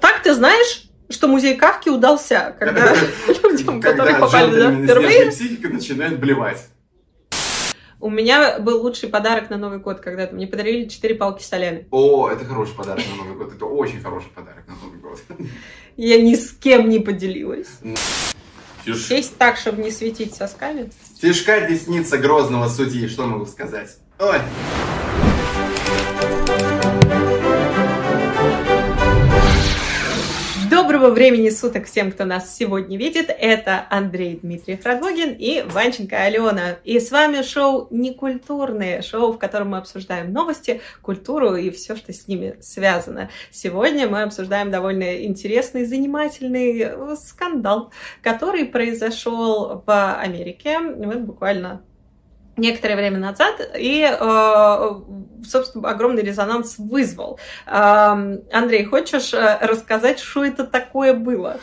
Так ты знаешь, что музей Кавки удался, когда людям, которые попали туда впервые... психика начинает блевать. У меня был лучший подарок на Новый год, когда-то мне подарили четыре палки солями. О, это хороший подарок на Новый год. Это очень хороший подарок на Новый год. Я ни с кем не поделилась. Фиш- Сесть так, чтобы не светить сосками. Фишка десница грозного судьи, что могу сказать? Ой. Доброго времени суток всем, кто нас сегодня видит. Это Андрей Дмитриев Радвогин и Ванченко Алена. И с вами шоу «Некультурные», шоу, в котором мы обсуждаем новости, культуру и все, что с ними связано. Сегодня мы обсуждаем довольно интересный, занимательный э, скандал, который произошел в Америке. Вот буквально некоторое время назад и, э, собственно, огромный резонанс вызвал. Э, Андрей, хочешь э, рассказать, что это такое было?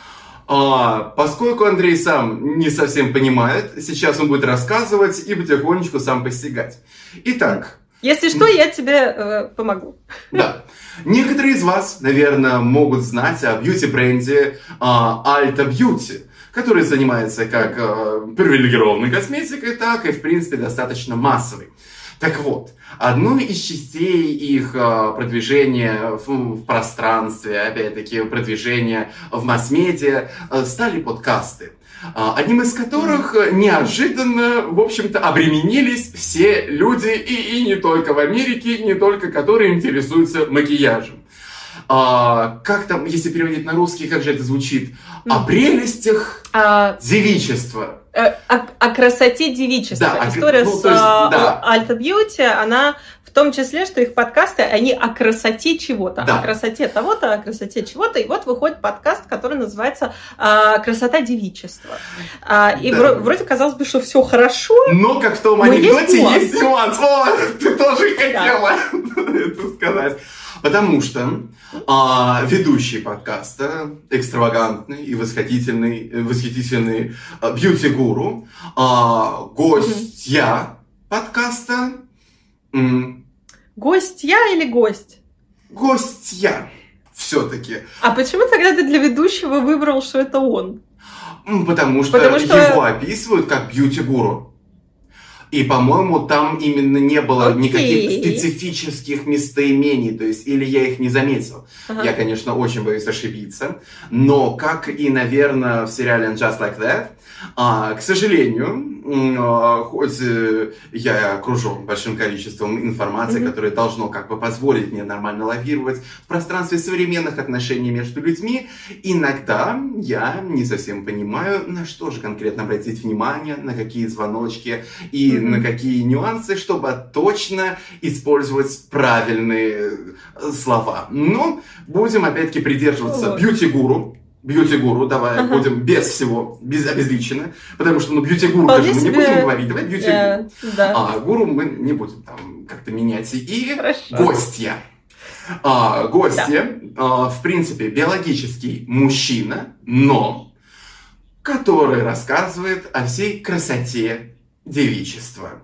А, поскольку Андрей сам не совсем понимает, сейчас он будет рассказывать и потихонечку сам постигать. Итак, Если что, я тебе э, помогу. да. Некоторые из вас, наверное, могут знать о бьюти-бренде а, Alta Beauty, который занимается как а, привилегированной косметикой, так и, в принципе, достаточно массовой. Так вот, одной из частей их а, продвижения в, в пространстве, опять-таки, продвижения в масс-медиа а, стали подкасты. А, Одним из которых э, неожиданно, в общем-то, обременились все люди, и, и не только в Америке, не только которые интересуются макияжем. А, как там, если переводить на русский, как же это звучит? О прелестях А, девичества. э, о, о красоте девичества. Да, История ну, с есть, а, да. Alta Beauty, она в том числе, что их подкасты, они о красоте чего-то, Да. о красоте того-то, о красоте чего-то. И вот выходит подкаст, который называется а, «Красота девичества». А, и Да. вро- вроде казалось бы, что все хорошо, Но, как в том анекдоте, есть нюанс. О, ты тоже хотела это сказать. Потому что а, ведущий подкаста, экстравагантный и восхитительный, э, восхитительный а, бьюти-гуру, а, гостья подкаста, м, гость я или гость? гостья все-таки. А почему тогда ты для ведущего выбрал, что это он? Потому что, Потому что- его описывают как бьюти-гуру. И, по-моему, там именно не было Окей. никаких специфических местоимений, то есть, или я их не заметил. Ага. Я, конечно, очень боюсь ошибиться, но, как и, наверное, в сериале Just Like That, а, к сожалению, а, хоть э, я окружен большим количеством информации, Мгм. которое должно как бы позволить мне нормально лавировать в пространстве современных отношений между людьми, иногда я не совсем понимаю, на что же конкретно обратить внимание, на какие звоночки и Мгм. На какие нюансы, чтобы точно использовать правильные э, слова. Но будем опять-таки придерживаться бьюти-гуру. Бьюти-гуру, давай Ага. будем без всего, без обезличенно, потому что, ну, бьюти-гуру даже мы не себе, будем говорить, давай бьюти-гуру. Э, да. А гуру мы не будем там как-то менять. И Хорошо. гостья. А, гостья, а, в принципе, биологический мужчина, но который рассказывает о всей красоте девичества.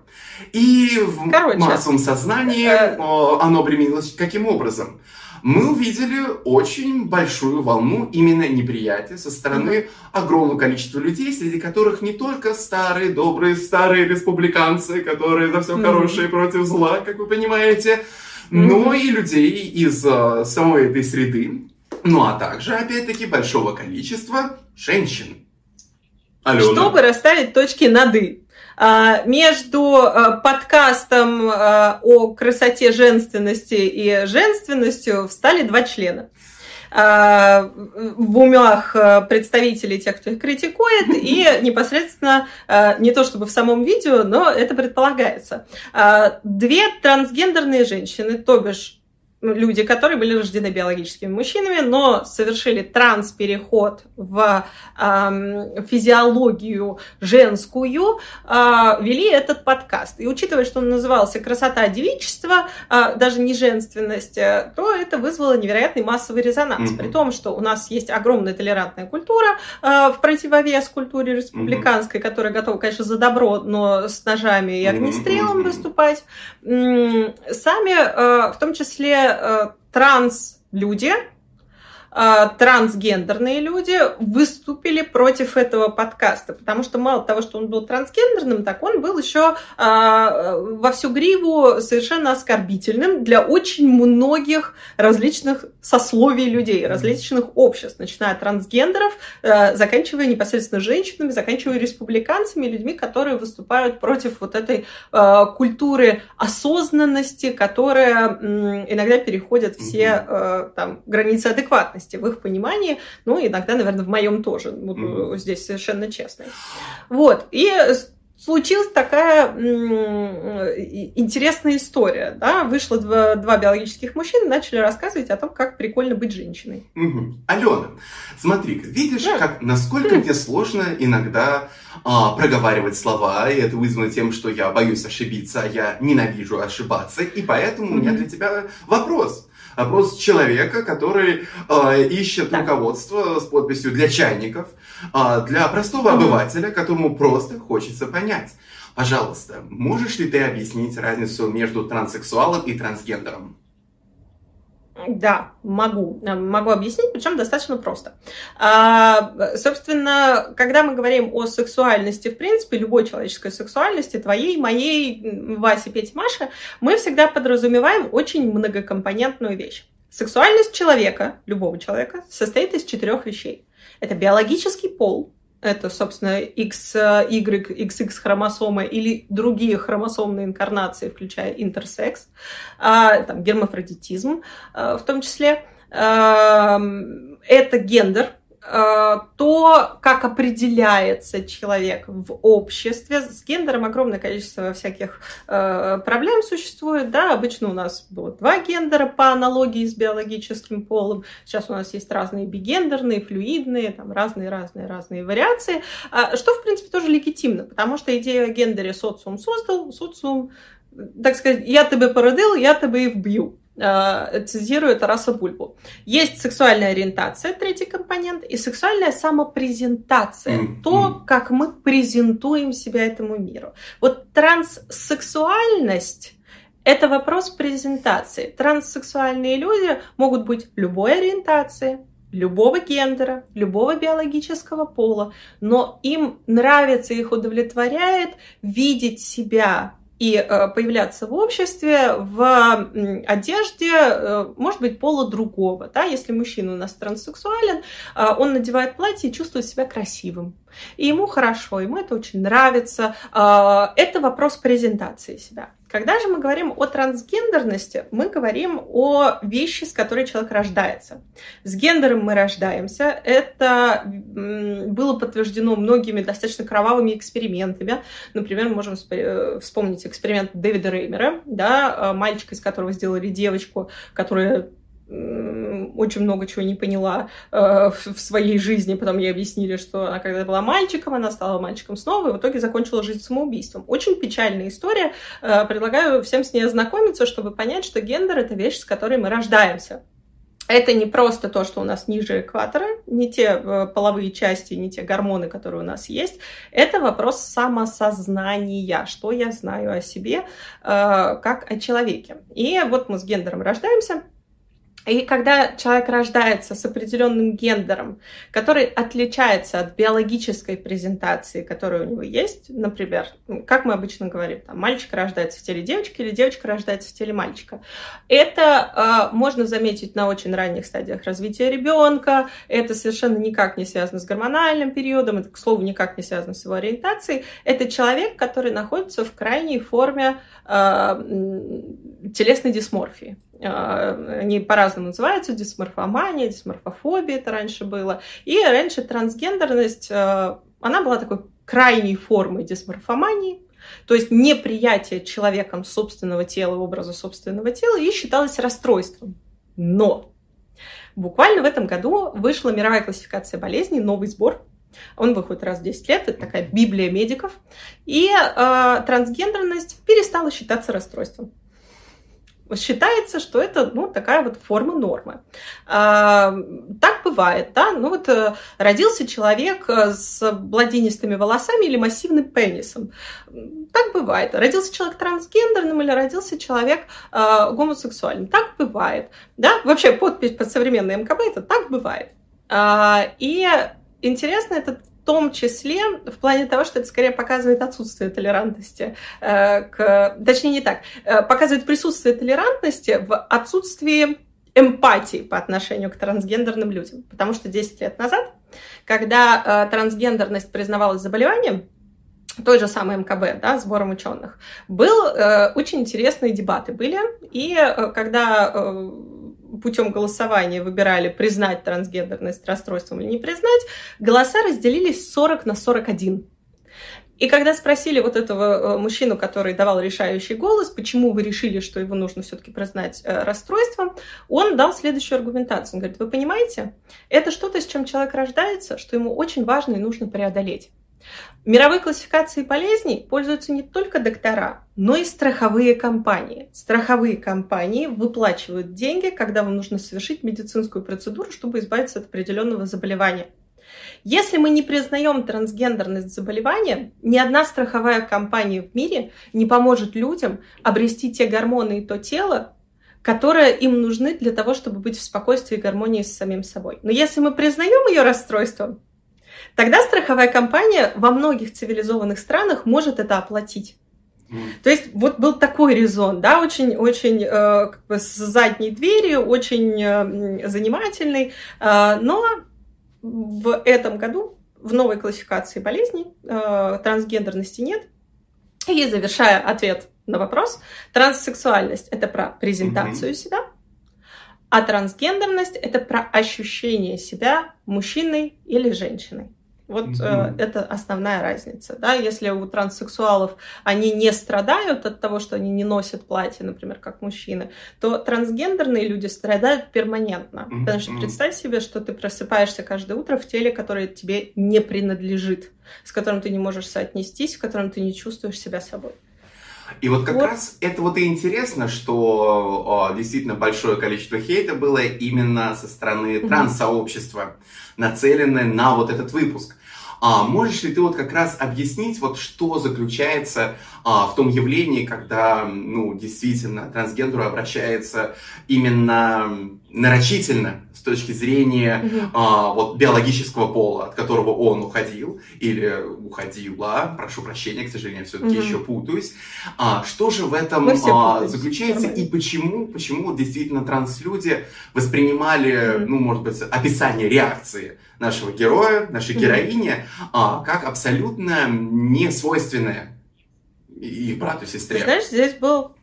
И в Короче, массовом сознании э, оно применилось каким образом? Мы увидели очень большую волну именно неприятия со стороны огромного количества людей, среди которых не только старые, добрые, старые республиканцы, которые за все хорошее против зла, как вы понимаете, но и людей из а, самой этой среды, ну а также, опять-таки, большого количества женщин. Алена. Чтобы расставить точки над «и». А, Между а, подкастом а, о красоте женственности и женственностью встали два члена. А, В умах а, представителей тех, кто их критикует, и непосредственно, не то чтобы в самом видео, но это предполагается. А, Две трансгендерные женщины, то бишь люди, которые были рождены биологическими мужчинами, но совершили транс-переход в ам, физиологию женскую, а, вели этот подкаст. И учитывая, что он назывался «Красота девичества», а, даже не женственность, а, то это вызвало невероятный массовый резонанс. Мгм. При том, что у нас есть огромная толерантная культура а, в противовес культуре республиканской, которая готова, конечно, за добро, но с ножами и огнестрелом мгм. выступать. Сами, э, в том числе э, транс-люди, трансгендерные люди выступили против этого подкаста, потому что мало того, что он был трансгендерным, так он был еще э, во всю гриву совершенно оскорбительным для очень многих различных сословий людей, различных обществ, начиная от трансгендеров, э, заканчивая непосредственно женщинами, заканчивая республиканцами, людьми, которые выступают против вот этой э, культуры осознанности, которая иногда переходит все э, там, границы адекватности в их понимании, ну, иногда, наверное, в моем тоже, буду здесь совершенно честной. Вот, и случилась такая интересная история. Да? Вышло два, два биологических мужчины, начали рассказывать о том, как прикольно быть женщиной. Угу. Алена, смотри-ка, видишь, да. как, насколько мне сложно иногда а, проговаривать слова, и это вызвано тем, что я боюсь ошибиться, а я ненавижу ошибаться, и поэтому у меня для тебя вопрос вопрос человека, который э, ищет да. руководство с подписью для чайников, э, для простого обывателя, которому просто хочется понять. Пожалуйста, можешь ли ты объяснить разницу между транссексуалом и трансгендером? Да, могу. Э, могу объяснить, причем достаточно просто. А, собственно, когда мы говорим о сексуальности, в принципе, любой человеческой сексуальности, твоей, моей, Васи, Пети, Маши, мы всегда подразумеваем очень многокомпонентную вещь. Сексуальность человека, любого человека, состоит из четырех вещей. Это биологический пол, это, собственно, X, Y, XX хромосомы или другие хромосомные инкарнации, включая интерсекс, а, там, гермафродитизм а, в том числе. А, это гендер, Э, то, как определяется человек в обществе. С гендером огромное количество всяких э, проблем существует. Да, обычно у нас было два гендера по аналогии с биологическим полом. Сейчас у нас есть разные бигендерные, флюидные, там разные-разные-разные вариации, а, что, в принципе, тоже легитимно, потому что идея о гендере социум создал, социум так сказать, я тебе породил, я тебе и вбью. Э, цитирую Тараса Бульбу. Есть сексуальная ориентация, третий компонент, и сексуальная самопрезентация. Mm-hmm. То, как мы презентуем себя этому миру. Вот транссексуальность это вопрос презентации. Транссексуальные люди могут быть любой ориентации, любого гендера, любого биологического пола, но им нравится, их удовлетворяет видеть себя и э, появляться в обществе в одежде, э, может быть, пола другого. Да? Если мужчина у нас транссексуален, э, он надевает платье и чувствует себя красивым. И ему хорошо, ему это очень нравится. Это вопрос презентации себя. Когда же мы говорим о трансгендерности, мы говорим о вещи, с которой человек рождается. С гендером мы рождаемся. Это было подтверждено многими достаточно кровавыми экспериментами. Например, мы можем э, вспомнить эксперимент Дэвида Реймера, да, мальчика, из которого сделали девочку, которая очень много чего не поняла э, в своей жизни. Потом ей объяснили, что она когда была мальчиком, она стала мальчиком снова, и в итоге закончила жизнь самоубийством. Очень печальная история. Э, предлагаю всем с ней ознакомиться, чтобы понять, что гендер — это вещь, с которой мы рождаемся. Это не просто то, что у нас ниже экватора, не те э, половые части, не те гормоны, которые у нас есть. Это вопрос самосознания, что я знаю о себе э, как о человеке. И вот мы с гендером рождаемся, и когда человек рождается с определенным гендером, который отличается от биологической презентации, которая у него есть, например, как мы обычно говорим, там, мальчик рождается в теле девочки или девочка рождается в теле мальчика, это э, можно заметить на очень ранних стадиях развития ребенка, это совершенно никак не связано с гормональным периодом, это, к слову, никак не связано с его ориентацией. Это человек, который находится в крайней форме э, телесной дисморфии. А, они по-разному называются, дисморфомания, дисморфофобия это раньше было. И раньше трансгендерность, а, она была такой крайней формой дисморфомании, то есть неприятие человеком собственного тела, образа собственного тела, и считалось расстройством. Но буквально в этом году вышла мировая классификация болезней, новый сбор, он выходит раз в 10 лет, это такая библия медиков. И э, трансгендерность перестала считаться расстройством считается, что это ну, такая вот форма нормы. А, так бывает, да, ну вот э, родился человек э, с бладинистыми волосами или массивным пенисом, так бывает. Родился человек трансгендерным или родился человек э, гомосексуальным, так бывает, да, вообще подпись под современный МКБ это так бывает. Э, и интересно это в том числе в плане того, что это скорее показывает отсутствие толерантности, э, к, точнее не так, э, показывает присутствие толерантности в отсутствии эмпатии по отношению к трансгендерным людям. Потому что 10 лет назад, когда э, трансгендерность признавалась заболеванием, той же самой МКБ, да, сбором ученых, был э, очень интересные дебаты были, и э, когда э, путем голосования выбирали признать трансгендерность расстройством или не признать, голоса разделились 40 на 41. И когда спросили вот этого э, мужчину, который давал решающий голос, почему вы решили, что его нужно все-таки признать э, расстройством, он дал следующую аргументацию. Он говорит, вы понимаете, это что-то, с чем человек рождается, что ему очень важно и нужно преодолеть. Мировой классификацией болезней пользуются не только доктора, но и страховые компании. Страховые компании выплачивают деньги, когда вам нужно совершить медицинскую процедуру, чтобы избавиться от определенного заболевания. Если мы не признаем трансгендерность заболевания, ни одна страховая компания в мире не поможет людям обрести те гормоны и то тело, которые им нужны для того, чтобы быть в спокойствии и гармонии с самим собой. Но если мы признаем ее расстройство, тогда страховая компания во многих цивилизованных странах может это оплатить. То есть вот был такой резон, да, очень-очень э, как бы с задней двери, очень э, занимательный, э, но в этом году в новой классификации болезней э, трансгендерности нет. И завершая ответ на вопрос, транссексуальность это про презентацию mm-hmm. себя, а трансгендерность это про ощущение себя мужчиной или женщиной. Вот mm-hmm. э, это основная разница. Да? Если у транссексуалов они не страдают от того, что они не носят платье, например, как мужчины, то трансгендерные люди страдают перманентно. Mm-hmm. Потому что представь себе, что ты просыпаешься каждое утро в теле, которое тебе не принадлежит, с которым ты не можешь соотнестись, в котором ты не чувствуешь себя собой. И вот как вот. раз это вот и интересно, что о, действительно большое количество хейта было именно со стороны транс-сообщества, нацеленное на вот этот выпуск. А можешь ли ты вот как раз объяснить, вот что заключается а, в том явлении, когда, ну, действительно, трансгендеру обращается именно нарочительно с точки зрения угу. а, вот биологического пола, от которого он уходил или уходила, прошу прощения, к сожалению, все-таки угу. еще путаюсь. А, что же в этом а, заключается и почему, почему действительно транслюди воспринимали, угу. ну, может быть, описание реакции нашего героя, нашей героини, а, как абсолютно несвойственное и брату, сестре. Ты знаешь, здесь был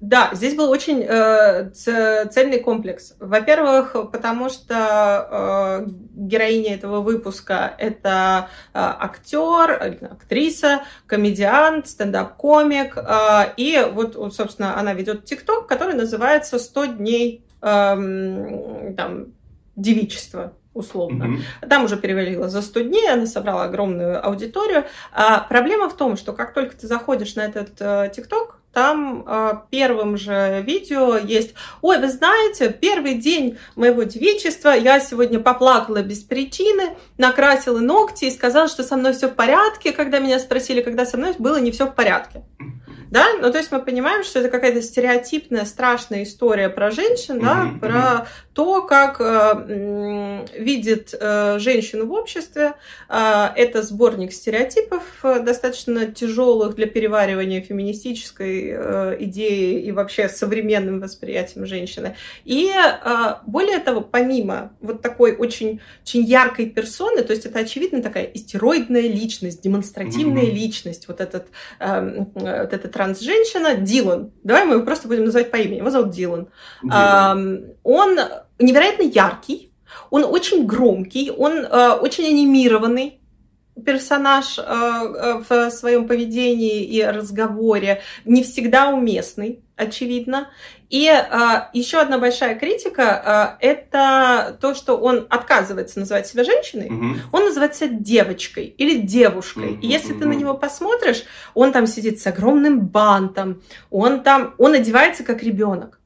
да, здесь был очень э, цельный комплекс. Во-первых, потому что э, героиня этого выпуска это э, актер, актриса, комедиант, стендап-комик. Э, и вот, собственно, она ведет ТикТок, который называется «100 дней э, там, девичества условно. Mm-hmm. Там уже перевалило за 100 дней, она собрала огромную аудиторию. А проблема в том, что как только ты заходишь на этот э, ТикТок, э, там э, первым же видео есть, ой, вы знаете, первый день моего девичества, я сегодня поплакала без причины, накрасила ногти и сказала, что со мной все в порядке, когда меня спросили, когда со мной было не все в порядке. Да, ну то есть мы понимаем, что это какая-то стереотипная, страшная история про женщин, да, mm-hmm. про то, как э, видит э, женщину в обществе. Э, это сборник стереотипов, э, достаточно тяжелых для переваривания феминистической э, идеи и вообще современным восприятием женщины. И э, более того, помимо вот такой очень, очень яркой персоны, то есть это очевидно такая истероидная личность, демонстративная mm-hmm. личность, вот этот, э, вот эта транс-женщина, Дилан. Давай мы его просто будем называть по имени. Его зовут Дилан. Дилан. Он невероятно яркий, он очень громкий, он э, очень анимированный персонаж э, э, в своем поведении и разговоре, не всегда уместный, очевидно. И э, еще одна большая критика э, это то, что он отказывается называть себя женщиной, угу. он называет себя девочкой или девушкой. Угу, и если угу. ты на него посмотришь, он там сидит с огромным бантом, он там, он одевается как ребенок,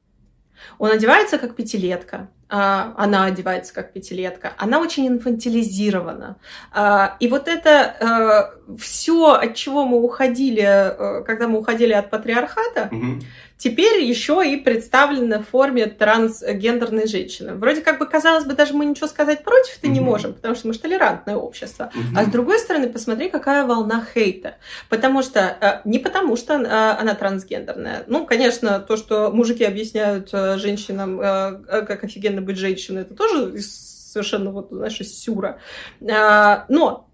он одевается как пятилетка, а, она одевается как пятилетка, она очень инфантилизирована. А, и вот это э, все, от чего мы уходили, когда мы уходили от патриархата, угу теперь еще и представлена в форме трансгендерной женщины. Вроде как бы, казалось бы, даже мы ничего сказать против-то не можем, потому что мы же толерантное общество. А с другой стороны, посмотри, какая волна хейта. Потому что, э, не потому что э, она трансгендерная. Ну, конечно, то, что мужики объясняют э, женщинам, как офигенно быть женщиной, это тоже совершенно вот, знаешь, сюра. Но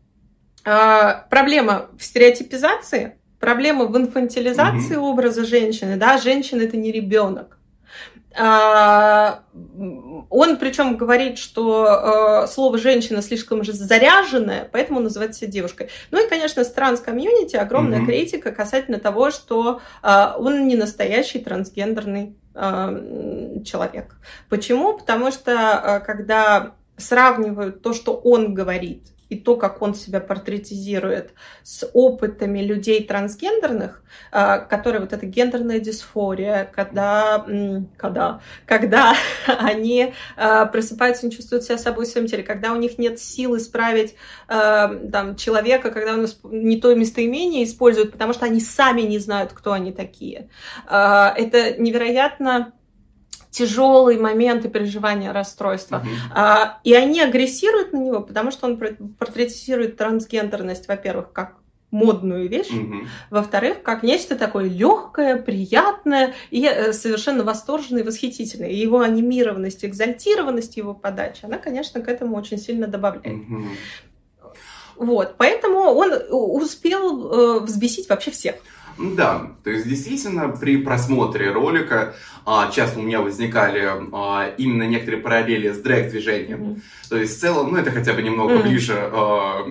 проблема в стереотипизации, проблема в инфантилизации mm-hmm. образа женщины, да, женщина это не ребенок. А, он причем говорит, что э, слово женщина слишком же заряженное, поэтому называет себя девушкой. Ну и, конечно, с транс-комьюнити огромная mm-hmm. критика касательно того, что э, он не настоящий трансгендерный э, человек. Почему? Потому что когда сравнивают то, что он говорит, и то, как он себя портретизирует с опытами людей трансгендерных, а, которые вот эта гендерная дисфория, когда, когда, когда они а, просыпаются, не чувствуют себя собой в своем теле, когда у них нет сил исправить а, там, человека, когда он не то местоимение используют, потому что они сами не знают, кто они такие. Это невероятно тяжелые моменты переживания расстройства. А, и они агрессируют на него, потому что он портретизирует трансгендерность, во-первых, как модную вещь, угу. во-вторых, как нечто такое легкое, приятное и э, совершенно восторженное и восхитительное. И его анимированность, экзальтированность его подачи, она, конечно, к этому очень сильно добавляет. Угу. Вот, поэтому он успел э, взбесить вообще всех. Да, то есть действительно при просмотре ролика а, часто у меня возникали а, именно некоторые параллели с дрэк-движением. Mm-hmm. То есть в целом, ну это хотя бы немного mm-hmm. ближе а,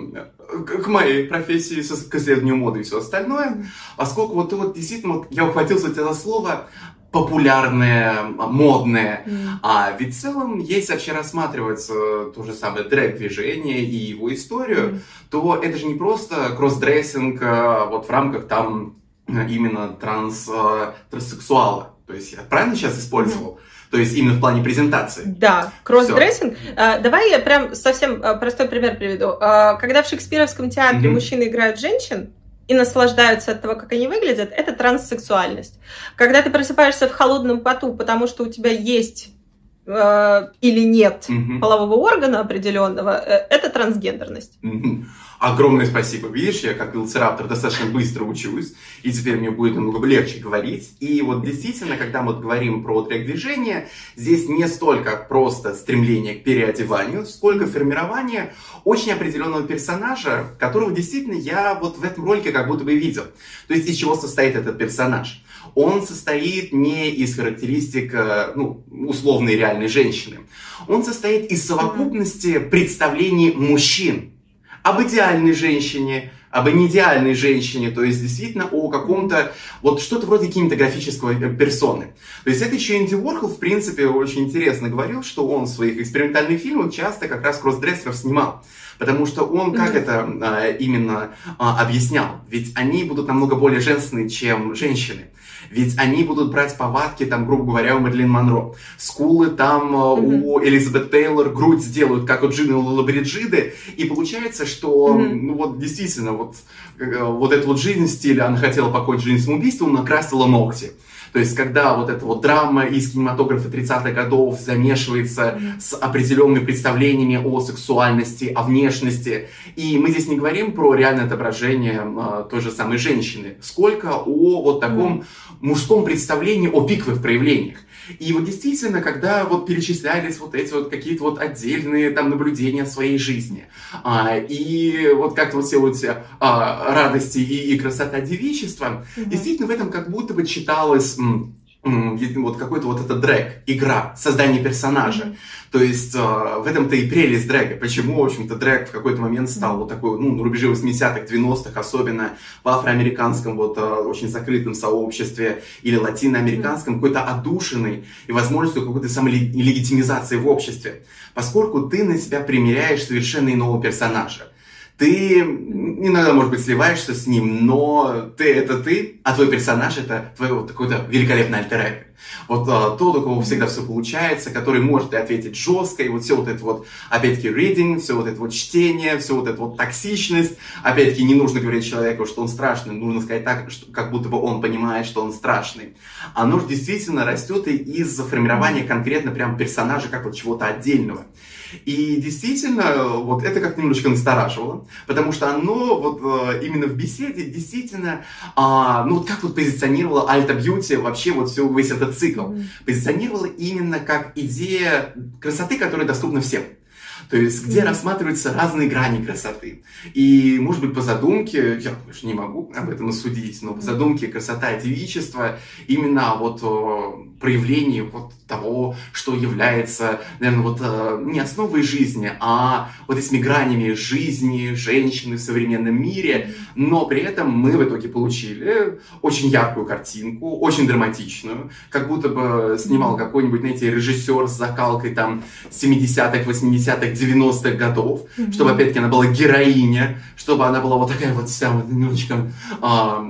к, к моей профессии, к исследованию моды и все остальное. Поскольку вот, вот действительно вот, я ухватился за слово популярное, модное. Mm. А ведь в целом, если вообще рассматривать то же самое дрэк-движение и его историю, mm. то это же не просто кроссдрессинг вот в рамках там именно транс, э, транссексуала. То есть я правильно сейчас использовал? Mm-hmm. То есть именно в плане презентации. Да, кроссдрессинг. А, давай я прям совсем простой пример приведу. А, когда в шекспировском театре mm-hmm. мужчины играют женщин, и наслаждаются от того, как они выглядят, это транссексуальность. Когда ты просыпаешься в холодном поту, потому что у тебя есть э, или нет угу. полового органа определенного, э, это трансгендерность. Угу. Огромное спасибо. Видишь, я как велоцираптор достаточно быстро учусь, и теперь мне будет намного легче говорить. И вот действительно, когда мы говорим про трек-движение, здесь не столько просто стремление к переодеванию, сколько формирование очень определенного персонажа, которого действительно я вот в этом ролике как будто бы видел. То есть из чего состоит этот персонаж? Он состоит не из характеристик э, ну, условной реальной женщины. Он состоит из совокупности представлений мужчин об идеальной женщине, об неидеальной женщине, то есть действительно о каком-то, вот что-то вроде кинематографического э, персоны. То есть это еще Энди Уорхол, в принципе, очень интересно говорил, что он в своих экспериментальных фильмах часто как раз кроссдрессеров снимал. Потому что он как mm-hmm. это а, именно а, объяснял? Ведь они будут намного более женственные, чем женщины. Ведь они будут брать повадки, там, грубо говоря, у Мерлин Монро. Скулы там mm-hmm. у Элизабет Тейлор, грудь сделают, как у Джины Лабриджиды. И получается, что, mm-hmm. ну вот, действительно, вот, э, вот эту вот жизнь стиля, она хотела покончить жизнь самоубийством, накрасила ногти. То есть, когда вот эта вот драма из кинематографа 30-х годов замешивается с определенными представлениями о сексуальности, о внешности. И мы здесь не говорим про реальное отображение э, той же самой женщины, сколько о вот таком mm-hmm. Мужском представлении о пиковых проявлениях. И вот действительно, когда вот перечислялись вот эти вот какие-то вот отдельные там наблюдения в своей жизни, а, и вот как-то вот все вот эти а, радости и, и красота девичества, mm-hmm. действительно в этом как будто бы читалось вот какой-то вот этот дрэк, игра, создание персонажа. Mm-hmm. То есть э, в этом-то и прелесть дрэга. Почему, в общем-то, дрэк в какой-то момент стал mm-hmm. вот такой, ну, на рубеже 80-х, 90-х, особенно в афроамериканском вот э, очень закрытом сообществе или латиноамериканском, mm-hmm. какой-то отдушенный и возможностью какой-то самолегитимизации в обществе. Поскольку ты на себя примеряешь совершенно иного персонажа ты иногда, может быть, сливаешься с ним, но ты это ты, а твой персонаж это твой вот такой-то великолепный альтер Вот а, тот, у кого всегда все получается, который может и ответить жестко, и вот все вот это вот, опять-таки, reading, все вот это вот чтение, все вот это вот токсичность. Опять-таки, не нужно говорить человеку, что он страшный, нужно сказать так, что, как будто бы он понимает, что он страшный. Оно же действительно растет и из формирования конкретно прям персонажа, как вот чего-то отдельного. И действительно, вот это как-то немножко настораживало, потому что оно вот э, именно в беседе действительно, а, ну вот как вот позиционировало Альта Бьюти вообще вот все, весь этот цикл, позиционировало именно как идея красоты, которая доступна всем. То есть, где рассматриваются разные грани красоты. И, может быть, по задумке, я, конечно, не могу об этом судить, но по задумке красота и девичество именно вот проявление вот того, что является, наверное, вот э, не основой жизни, а вот этими гранями жизни женщины в современном мире, но при этом мы в итоге получили очень яркую картинку, очень драматичную, как будто бы снимал какой-нибудь, знаете, режиссер с закалкой там 70-х, 80-х, 90-х годов, mm-hmm. чтобы, опять-таки, она была героиня, чтобы она была вот такая вот вся вот немножечко а,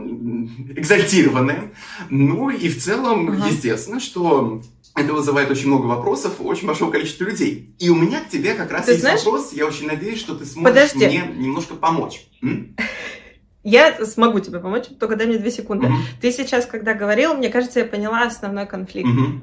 экзальтированная. Ну и в целом, uh-huh. естественно, что это вызывает очень много вопросов у очень большого количества людей. И у меня к тебе как раз ты есть знаешь... вопрос. Я очень надеюсь, что ты сможешь Подожди. мне немножко помочь. М? Я смогу тебе помочь, только дай мне две секунды. Mm-hmm. Ты сейчас, когда говорил, мне кажется, я поняла основной конфликт. Mm-hmm.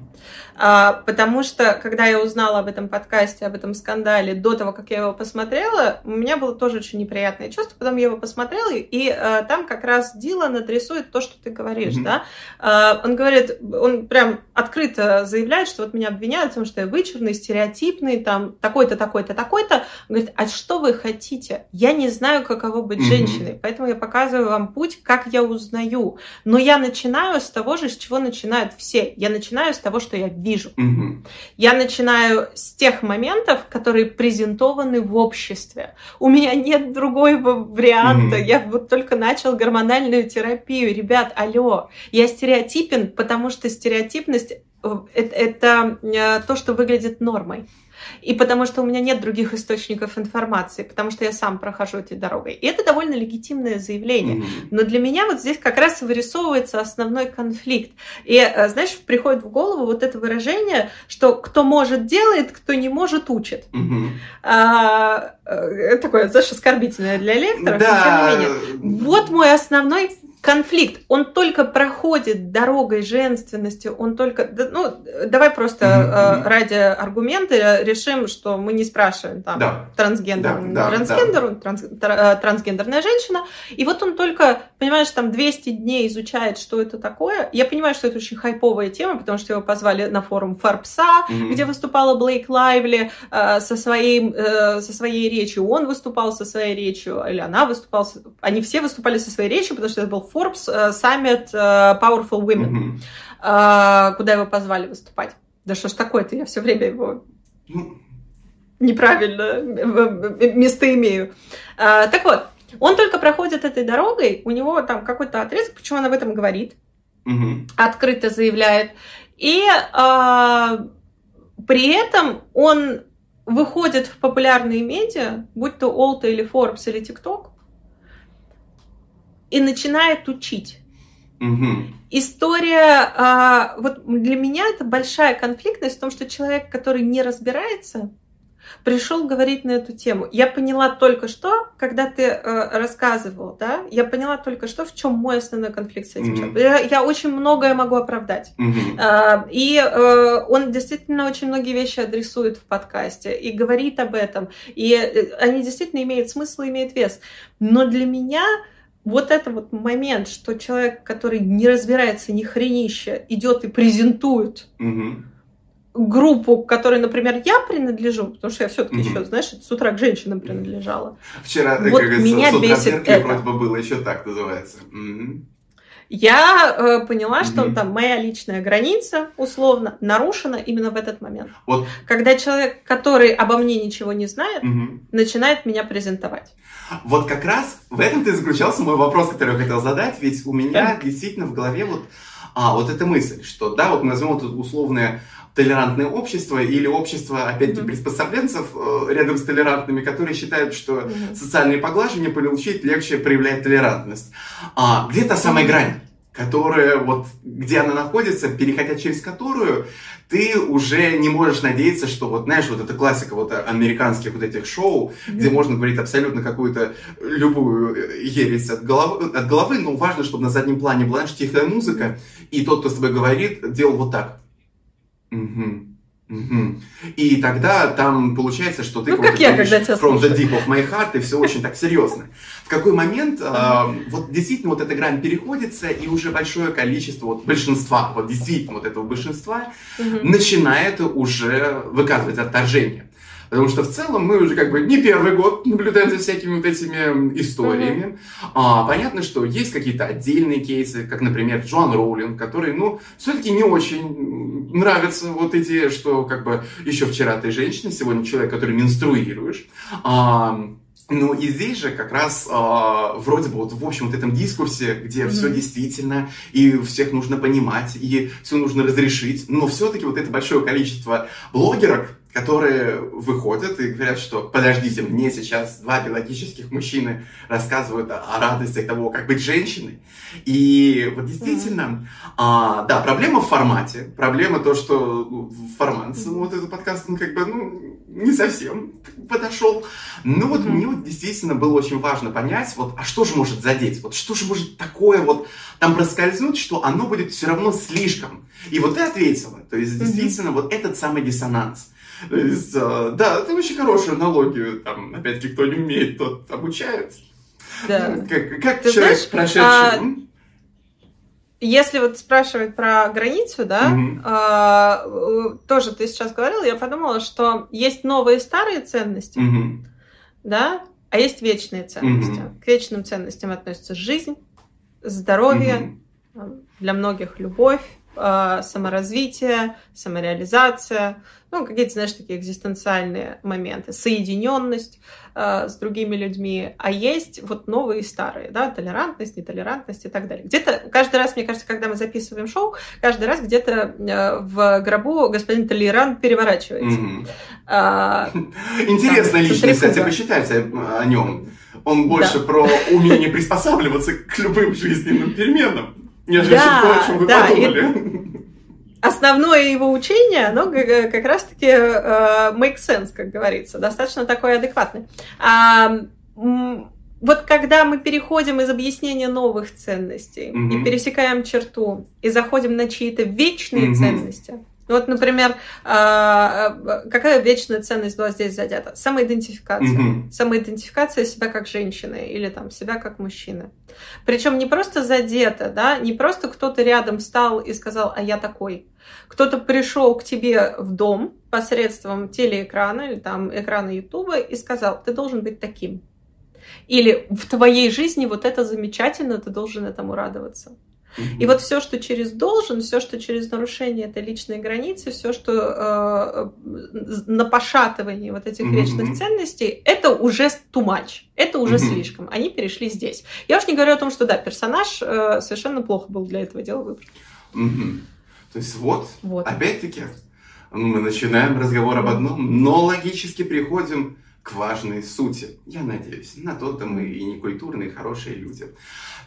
А, потому что, когда я узнала об этом подкасте, об этом скандале, до того, как я его посмотрела, у меня было тоже очень неприятное чувство. Потом я его посмотрела, и а, там как раз Дилан отрисует то, что ты говоришь, mm-hmm. да. А, он говорит, он прям открыто заявляет, что вот меня обвиняют в том, что я вычурный, стереотипный, там, такой-то, такой-то, такой-то. Он говорит, а что вы хотите? Я не знаю, каково быть mm-hmm. женщиной, поэтому я пока показываю вам путь, как я узнаю. Но я начинаю с того же, с чего начинают все. Я начинаю с того, что я вижу. Угу. Я начинаю с тех моментов, которые презентованы в обществе. У меня нет другого варианта. Угу. Я вот только начал гормональную терапию. Ребят, алло, я стереотипен, потому что стереотипность э, это, это э, то, что выглядит нормой и потому что у меня нет других источников информации, потому что я сам прохожу этой дорогой. И это довольно легитимное заявление. Mm-hmm. Но для меня вот здесь как раз вырисовывается основной конфликт. И, э, знаешь, приходит в голову вот это выражение, что кто может делает, кто не может учит. Mm-hmm. А, э, такое, знаешь, оскорбительное для лекторов, да. но тем не менее. Вот мой основной конфликт, он только проходит дорогой женственности, он только, ну, давай просто mm-hmm. ради аргумента решим, что мы не спрашиваем там да. трансгендер, да, трансгендер, да. Транс, э, трансгендерная женщина, и вот он только, понимаешь, там 200 дней изучает, что это такое. Я понимаю, что это очень хайповая тема, потому что его позвали на форум Фарпса, mm-hmm. где выступала Блейк Лайвли э, со своей э, со своей речью, он выступал со своей речью, или она выступала, они все выступали со своей речью, потому что это был Forbes uh, Summit uh, Powerful Women, mm-hmm. куда его позвали выступать. Да что ж такое-то, я все время его неправильно местоимею. Uh, так вот, он только проходит этой дорогой, у него там какой-то отрезок, почему он об этом говорит, mm-hmm. открыто заявляет, и uh, при этом он выходит в популярные медиа, будь то Олта или Forbes или TikTok, и начинает учить. Угу. История, а, вот для меня это большая конфликтность в том, что человек, который не разбирается, пришел говорить на эту тему. Я поняла только что, когда ты э, рассказывал, да, я поняла только что, в чем мой основной конфликт с этим mm-hmm. Я, я очень многое могу оправдать. Mm-hmm. Э, и э, он действительно очень многие вещи адресует в подкасте и говорит об этом. И э, они действительно имеют смысл, имеют вес. Но для меня вот это вот момент, что человек, который не разбирается ни хренище, идет и презентует угу. группу, которой, например, я принадлежу, потому что я все-таки угу. еще, знаешь, с утра к женщинам принадлежала. Вчера, вот как меня бесит это. вроде бы было еще так называется. Угу я э, поняла, mm-hmm. что там моя личная граница, условно, нарушена именно в этот момент. Вот. Когда человек, который обо мне ничего не знает, mm-hmm. начинает меня презентовать. Вот как раз в этом-то и заключался мой вопрос, который я хотел задать, ведь у меня действительно в голове вот, а, вот эта мысль, что, да, вот мы назовем это условное толерантное общество или общество, опять-таки, mm-hmm. приспособленцев э, рядом с толерантными, которые считают, что mm-hmm. социальные поглаживания получить легче проявлять толерантность. А, где та самая грань? которая вот, где она находится, переходя через которую, ты уже не можешь надеяться, что вот, знаешь, вот эта классика вот американских вот этих шоу, mm-hmm. где можно говорить абсолютно какую-то любую ересь от головы, от головы, но важно, чтобы на заднем плане была, тихая музыка, и тот, кто с тобой говорит, делал вот так. Угу. И тогда там получается, что ты ну, как я, когда тебя from the deep of my heart, и все очень так серьезно. В какой момент э, вот действительно вот эта грань переходится, и уже большое количество вот большинства, вот действительно вот этого большинства угу. начинает уже выказывать отторжение. Потому что в целом мы уже как бы не первый год наблюдаем за всякими вот этими историями. Mm-hmm. А, понятно, что есть какие-то отдельные кейсы, как, например, Джоан Роулинг, который, ну, все-таки не очень нравится вот идея, что как бы еще вчера ты женщина, сегодня человек, который менструируешь. А, ну и здесь же как раз э, вроде бы вот в общем вот этом дискурсе, где mm-hmm. все действительно, и всех нужно понимать, и все нужно разрешить, но все-таки вот это большое количество блогеров, которые выходят и говорят, что подождите, мне сейчас два биологических мужчины рассказывают о, о радостях того, как быть женщиной. И вот действительно, mm-hmm. а, да, проблема в формате, проблема то, что формат, mm-hmm. вот этот подкаст, он как бы, ну, не совсем подошел. Но вот mm-hmm. мне вот действительно было очень важно понять, вот, а что же может задеть, вот что же может такое вот там проскользнуть, что оно будет все равно слишком. И вот ты ответила, то есть действительно mm-hmm. вот этот самый диссонанс. То есть, э, да, это очень хорошую аналогию. Там, опять-таки, кто не умеет, тот обучает. Да. Как, как Ты человек, знаешь, прошедший... А... Если вот спрашивать про границу, да, mm-hmm. а, тоже ты сейчас говорил, я подумала, что есть новые старые ценности, mm-hmm. да, а есть вечные ценности. Mm-hmm. К вечным ценностям относятся жизнь, здоровье, mm-hmm. для многих любовь, а, саморазвитие, самореализация, ну, какие-то, знаешь, такие экзистенциальные моменты, соединенность э, с другими людьми, а есть вот новые и старые, да, толерантность, нетолерантность и так далее. Где-то каждый раз, мне кажется, когда мы записываем шоу, каждый раз где-то э, в грабу господин Толерант переворачивается. Mm-hmm. А, Интересная личность, кстати, почитайте о нем. Он больше да. про умение приспосабливаться к любым жизненным переменам, нежели да, то, о чем вы да, подумали. И основное его учение, оно как раз-таки uh, make sense, как говорится, достаточно такое адекватное. А, вот когда мы переходим из объяснения новых ценностей mm-hmm. и пересекаем черту и заходим на чьи-то вечные mm-hmm. ценности, вот, например, а, какая вечная ценность была здесь задета? Самоидентификация. Mm-hmm. Самоидентификация себя как женщины или там себя как мужчины. Причем не просто задета, да, не просто кто-то рядом встал и сказал, а я такой. Кто-то пришел к тебе в дом посредством телеэкрана или там экрана Ютуба и сказал, ты должен быть таким. Или в твоей жизни вот это замечательно, ты должен этому радоваться. И вот все, что через должен, все, что через нарушение этой личной границы, все, что э, на пошатывание вот этих mm-hmm. вечных ценностей, это уже too much, это уже mm-hmm. слишком. Они перешли здесь. Я уж не говорю о том, что да, персонаж э, совершенно плохо был для этого дела выбран. Mm-hmm. То есть вот, вот. опять-таки, мы начинаем разговор об одном, но логически приходим к важной сути. Я надеюсь, на то-то мы и не культурные, хорошие люди.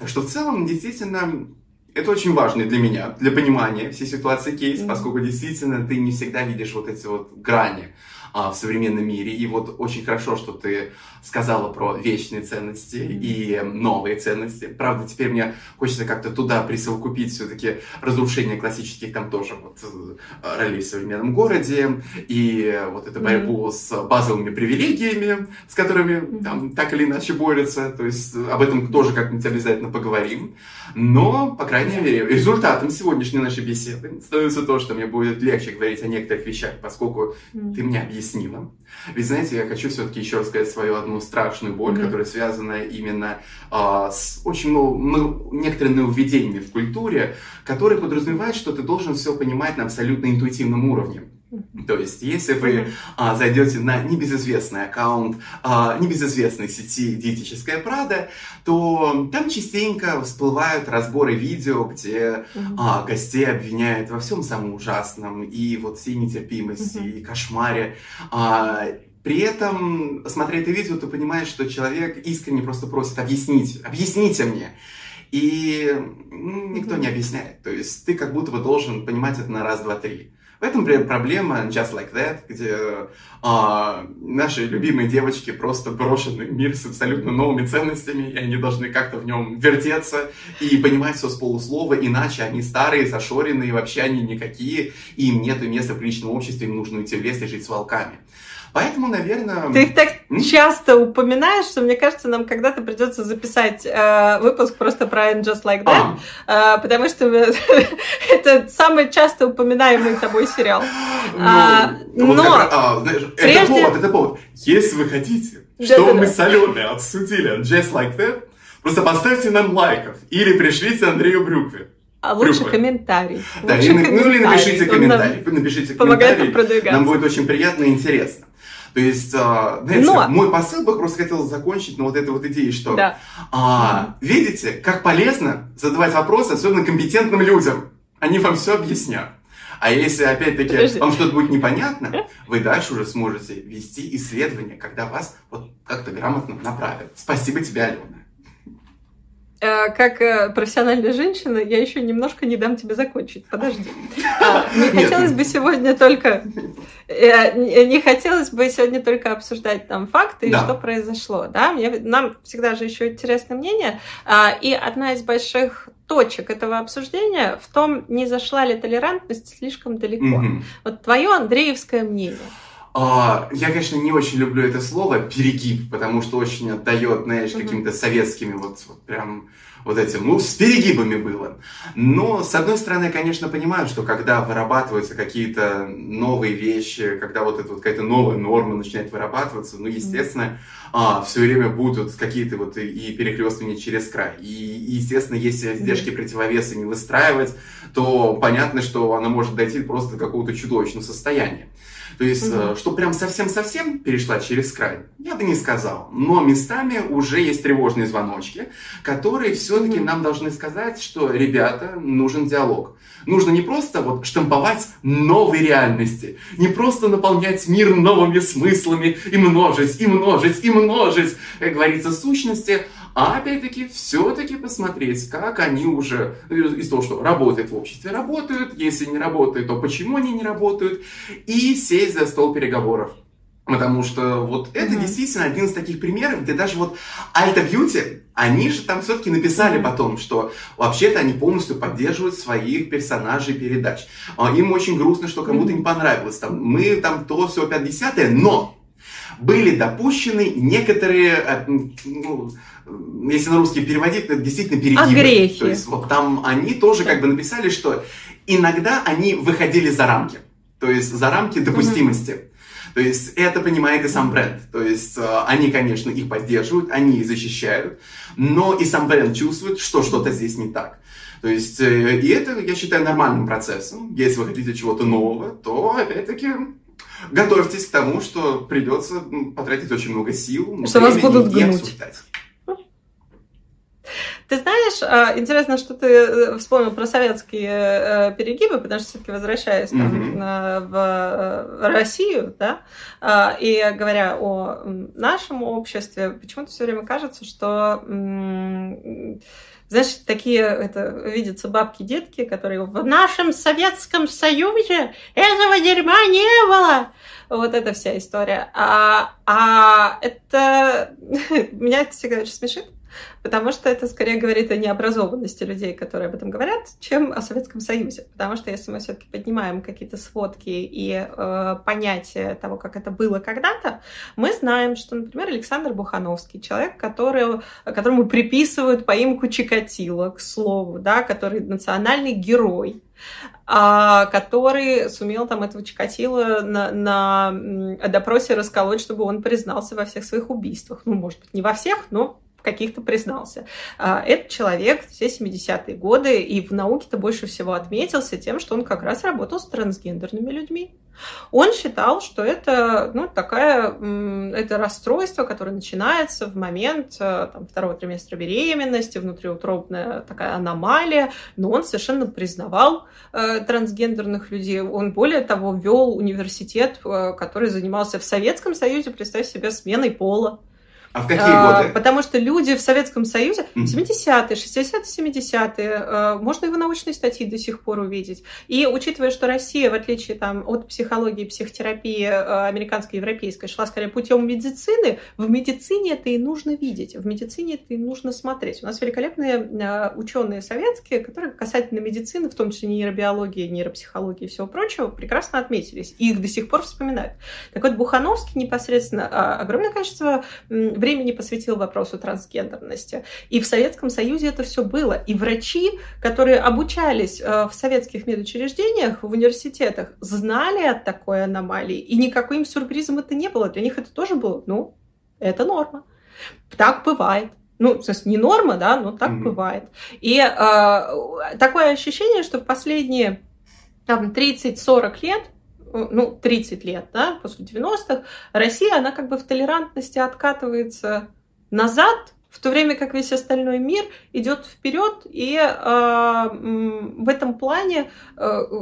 Что в целом, действительно, это очень важно для меня, для понимания всей ситуации кейс, mm-hmm. поскольку действительно ты не всегда видишь вот эти вот грани а, в современном мире. И вот очень хорошо, что ты сказала про вечные ценности mm-hmm. и новые ценности. Правда, теперь мне хочется как-то туда присовокупить все-таки разрушение классических там тоже вот э, ролей в современном городе и вот эту борьбу mm-hmm. с базовыми привилегиями, с которыми mm-hmm. там так или иначе борются. То есть об этом тоже как-нибудь обязательно поговорим. Но, по крайней мере, результатом сегодняшней нашей беседы становится то, что мне будет легче говорить о некоторых вещах, поскольку mm-hmm. ты мне объяснила. Ведь, знаете, я хочу все-таки еще рассказать свою одну страшную боль, mm-hmm. которая связана именно а, с очень ну, ну, некоторыми нововведениями в культуре, которые подразумевают, что ты должен все понимать на абсолютно интуитивном уровне. То есть, если вы а, зайдете на небезызвестный аккаунт а, небезызвестной сети «Диетическая Прада», то там частенько всплывают разборы видео, где а, гостей обвиняют во всем самом ужасном, и вот всей нетерпимости, и кошмаре. А, при этом, смотря это видео, ты понимаешь, что человек искренне просто просит «объясните, объясните мне». И никто не объясняет. То есть ты как будто бы должен понимать это на раз, два, три. В этом проблема Just Like That, где а, наши любимые девочки просто брошены в мир с абсолютно новыми ценностями, и они должны как-то в нем вертеться и понимать все с полуслова, иначе они старые, зашоренные, вообще они никакие, и им нет места в личном обществе, им нужно уйти в лес и жить с волками. Поэтому, наверное... Ты их так М? часто упоминаешь, что мне кажется, нам когда-то придется записать э, выпуск просто про And Just Like That, а. э, потому что это самый часто упоминаемый тобой сериал. Ну, а, но... а, знаешь, прежде... Это повод, это повод. Если вы хотите, чтобы мы с Аленой обсудили Just Like That, просто поставьте нам лайков или пришлите Андрею Брюкве. А лучше комментарий. Да, лучше или, комментарий. ну или напишите комментарий. Напишите комментарий. Нам будет очень приятно и интересно. То есть, а, знаете, но... мой посыл бы просто хотел закончить на вот этой вот идее, что да. а, видите, как полезно задавать вопросы, особенно компетентным людям. Они вам все объяснят. А если, опять-таки, Подожди. вам что-то будет непонятно, вы дальше уже сможете вести исследование, когда вас вот как-то грамотно направят. Спасибо тебе, Алена. Э, как э, профессиональная женщина, я еще немножко не дам тебе закончить. Подожди. А, не хотелось бы сегодня только э, не хотелось бы сегодня только обсуждать там факты и что произошло. Да? Мне, нам всегда же еще интересно мнение. А, и одна из больших точек этого обсуждения в том, не зашла ли толерантность слишком далеко. Вот твое Андреевское мнение. А, я, конечно, не очень люблю это слово перегиб, потому что очень отдает, знаешь, mm-hmm. какими-то советскими вот, вот прям вот этим, ну, с перегибами было. Но, с одной стороны, я, конечно, понимаю, что когда вырабатываются какие-то новые вещи, когда вот эта вот какая-то новая норма начинает вырабатываться, ну, естественно, а, все время будут какие-то вот и, перехлестывания через край. И, и, естественно, если издержки противовеса не выстраивать, то понятно, что она может дойти просто до какого-то чудовищного состояния. То есть, угу. что прям совсем-совсем перешла через край, я бы не сказал. Но местами уже есть тревожные звоночки, которые все-таки угу. нам должны сказать, что, ребята, нужен диалог. Нужно не просто вот штамповать новые реальности, не просто наполнять мир новыми смыслами и множить, и множить, и множить, как говорится, сущности, а опять-таки все-таки посмотреть, как они уже из того, что работают в обществе, работают, если не работают, то почему они не работают, и сесть за стол переговоров. Потому что вот это mm-hmm. действительно один из таких примеров, где даже вот Alta Beauty, они же там все-таки написали mm-hmm. потом, что вообще-то они полностью поддерживают своих персонажей передач. А, им очень грустно, что кому-то не понравилось. Там, мы там то, все, 50 но были допущены некоторые, э, ну, если на русский переводить, это действительно перегибы. Огрехи. То есть вот там они тоже как бы написали, что иногда они выходили за рамки. То есть за рамки допустимости. Mm-hmm. То есть это понимает и сам бренд. То есть э, они, конечно, их поддерживают, они их защищают, но и сам бренд чувствует, что что-то здесь не так. То есть, э, и это, я считаю, нормальным процессом. Если вы хотите чего-то нового, то, опять-таки, готовьтесь к тому, что придется потратить очень много сил, что вас будут гнуть. Обсуждать. Ты знаешь, а, интересно, что ты э, вспомнил про советские э, перегибы, потому что все-таки возвращаясь там, mm-hmm. в Россию, да, а, и говоря о нашем обществе, почему-то все время кажется, что знаешь, такие, это, видятся бабки-детки, которые в нашем Советском Союзе этого дерьма не было. Вот эта вся история. А, а это меня это всегда очень смешит, потому что это скорее говорит о необразованности людей, которые об этом говорят, чем о Советском Союзе. Потому что если мы все-таки поднимаем какие-то сводки и э, понятия того, как это было когда-то, мы знаем, что, например, Александр Бухановский, человек, который, которому приписывают поимку Чикатило, к слову, да, который национальный герой, а, который сумел там этого Чикатило на, на допросе расколоть, чтобы он признался во всех своих убийствах. Ну, может быть, не во всех, но каких-то признался. А, этот человек все 70-е годы и в науке-то больше всего отметился тем, что он как раз работал с трансгендерными людьми. Он считал, что это ну, такая, это расстройство, которое начинается в момент э, там, второго триместра беременности, внутриутробная такая аномалия, но он совершенно признавал э, трансгендерных людей. Он, более того, вел университет, э, который занимался в Советском Союзе, представь себе, сменой пола. А в какие а, годы? Потому что люди в Советском Союзе, 70-е, 60-е, 70-е, можно его научные статьи до сих пор увидеть. И учитывая, что Россия, в отличие там, от психологии психотерапии э, американской европейской, шла скорее путем медицины, в медицине это и нужно видеть, в медицине это и нужно смотреть. У нас великолепные э, ученые советские, которые касательно медицины, в том числе нейробиологии, нейропсихологии и всего прочего, прекрасно отметились. И их до сих пор вспоминают. Так вот, Бухановский непосредственно а, огромное количество времени посвятил вопросу трансгендерности. И в Советском Союзе это все было. И врачи, которые обучались э, в советских медучреждениях, в университетах, знали о такой аномалии. И никаким сюрпризом это не было. Для них это тоже было, ну, это норма. Так бывает. Ну, то есть не норма, да, но так mm-hmm. бывает. И э, такое ощущение, что в последние там, 30-40 лет ну, 30 лет, да, после 90-х, Россия, она как бы в толерантности откатывается назад, в то время как весь остальной мир идет вперед и э, в этом плане, э,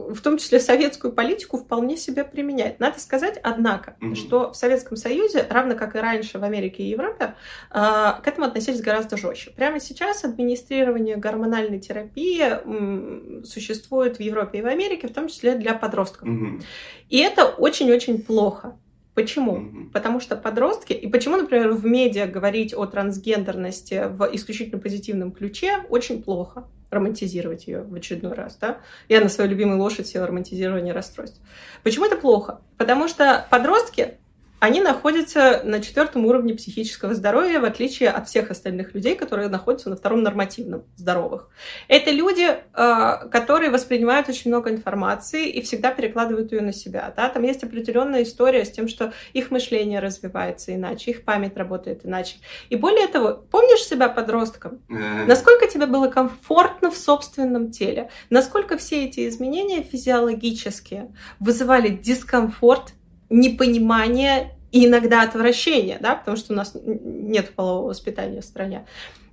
в том числе советскую политику, вполне себе применяет. Надо сказать, однако, mm-hmm. что в Советском Союзе, равно как и раньше в Америке и Европе, э, к этому относились гораздо жестче. Прямо сейчас администрирование гормональной терапии э, существует в Европе и в Америке, в том числе для подростков. Mm-hmm. И это очень-очень плохо. Почему? Mm-hmm. Потому что подростки, и почему, например, в медиа говорить о трансгендерности в исключительно позитивном ключе очень плохо романтизировать ее в очередной раз, да? Я на свою любимую лошадь села романтизирование расстройств. Почему это плохо? Потому что подростки они находятся на четвертом уровне психического здоровья, в отличие от всех остальных людей, которые находятся на втором нормативном здоровых. Это люди, э, которые воспринимают очень много информации и всегда перекладывают ее на себя. Да? Там есть определенная история с тем, что их мышление развивается иначе, их память работает иначе. И более того, помнишь себя подростком? Насколько тебе было комфортно в собственном теле? Насколько все эти изменения физиологические вызывали дискомфорт непонимание и иногда отвращение, да, потому что у нас нет полового воспитания в стране.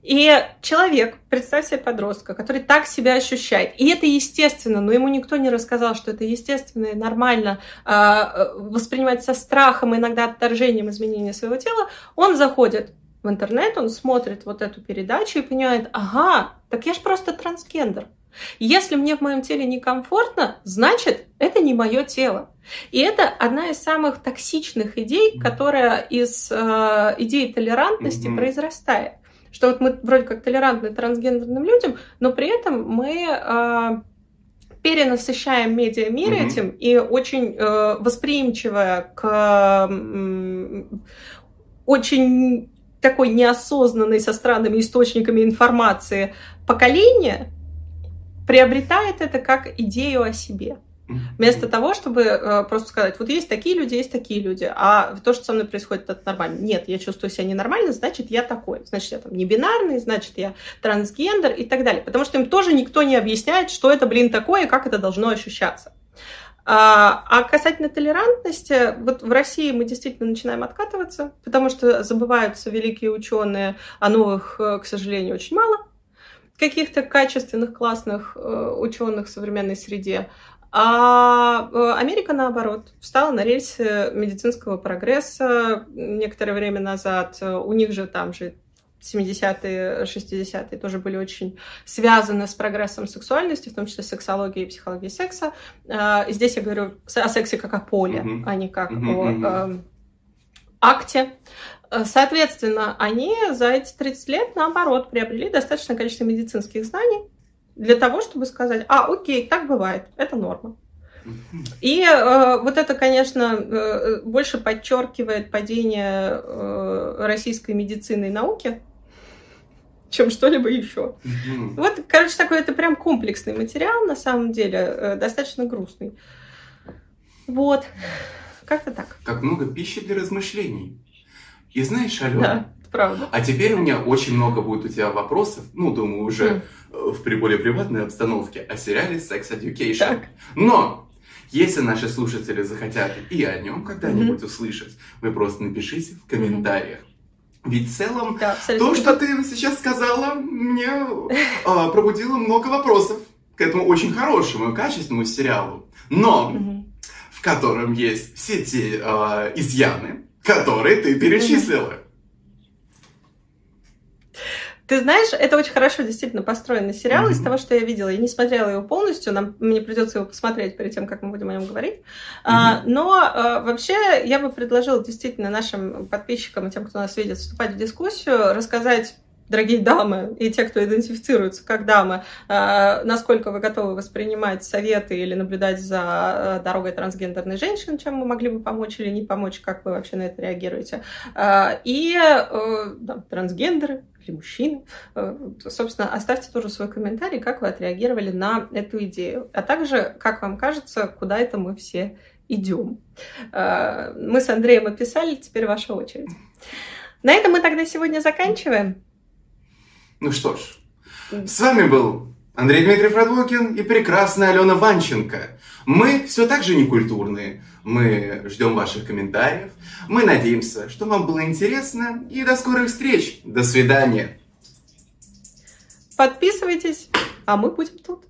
И человек, представь себе подростка, который так себя ощущает, и это естественно, но ему никто не рассказал, что это естественно и нормально э, воспринимать со страхом, иногда отторжением изменения своего тела, он заходит в интернет, он смотрит вот эту передачу и понимает, ага, так я же просто трансгендер. Если мне в моем теле некомфортно, значит, это не мое тело. И это одна из самых токсичных идей, которая из э, идеи толерантности mm-hmm. произрастает. Что вот мы вроде как толерантны трансгендерным людям, но при этом мы э, перенасыщаем медиа мир mm-hmm. этим и очень э, восприимчивая к э, очень такой неосознанной со странными источниками информации поколение приобретает это как идею о себе. Вместо того, чтобы э, просто сказать, вот есть такие люди, есть такие люди, а то, что со мной происходит, это нормально. Нет, я чувствую себя ненормально, значит, я такой. Значит, я там не бинарный, значит, я трансгендер и так далее. Потому что им тоже никто не объясняет, что это, блин, такое и как это должно ощущаться. А, а касательно толерантности, вот в России мы действительно начинаем откатываться, потому что забываются великие ученые, а новых, э, к сожалению, очень мало каких-то качественных, классных э, ученых в современной среде. А э, Америка, наоборот, встала на рельсы медицинского прогресса некоторое время назад. У них же там же 70-е, 60-е тоже были очень связаны с прогрессом сексуальности, в том числе сексологии и психологии секса. Э, и здесь я говорю о сексе как о поле, mm-hmm. а не как mm-hmm. о э, акте. Соответственно, они за эти 30 лет, наоборот, приобрели достаточное количество медицинских знаний, для того, чтобы сказать, а, окей, так бывает, это норма. И э, вот это, конечно, э, больше подчеркивает падение э, российской медицины и науки, чем что-либо еще. Mm-hmm. Вот, короче, такой это прям комплексный материал, на самом деле, э, достаточно грустный. Вот, как-то так. Как много пищи для размышлений. И знаешь, Алена, да, правда. а теперь у меня очень много будет у тебя вопросов, ну, думаю, уже... Mm в более приватной обстановке о сериале Sex Education. Так. Но если наши слушатели захотят и о нем когда-нибудь mm-hmm. услышать, вы просто напишите в комментариях. Ведь в целом да, то, что ты сейчас сказала, мне э, пробудило много вопросов к этому очень хорошему и качественному сериалу, но mm-hmm. в котором есть все те э, изъяны, которые ты перечислила. Ты знаешь, это очень хорошо действительно построенный сериал mm-hmm. из того, что я видела. Я не смотрела его полностью, нам мне придется его посмотреть перед тем, как мы будем о нем говорить. Mm-hmm. А, но а, вообще я бы предложила действительно нашим подписчикам и тем, кто нас видит, вступать в дискуссию, рассказать дорогие дамы и те, кто идентифицируется как дамы, э, насколько вы готовы воспринимать советы или наблюдать за э, дорогой трансгендерной женщины, чем мы могли бы помочь или не помочь, как вы вообще на это реагируете. Э, и да, трансгендеры, или мужчины. Собственно, оставьте тоже свой комментарий, как вы отреагировали на эту идею. А также, как вам кажется, куда это мы все идем. Мы с Андреем описали, теперь ваша очередь. На этом мы тогда сегодня заканчиваем. Ну что ж, с вами был Андрей Дмитриев Радвокин и прекрасная Алена Ванченко. Мы все так же некультурные. Мы ждем ваших комментариев. Мы надеемся, что вам было интересно. И до скорых встреч. До свидания. Подписывайтесь, а мы будем тут.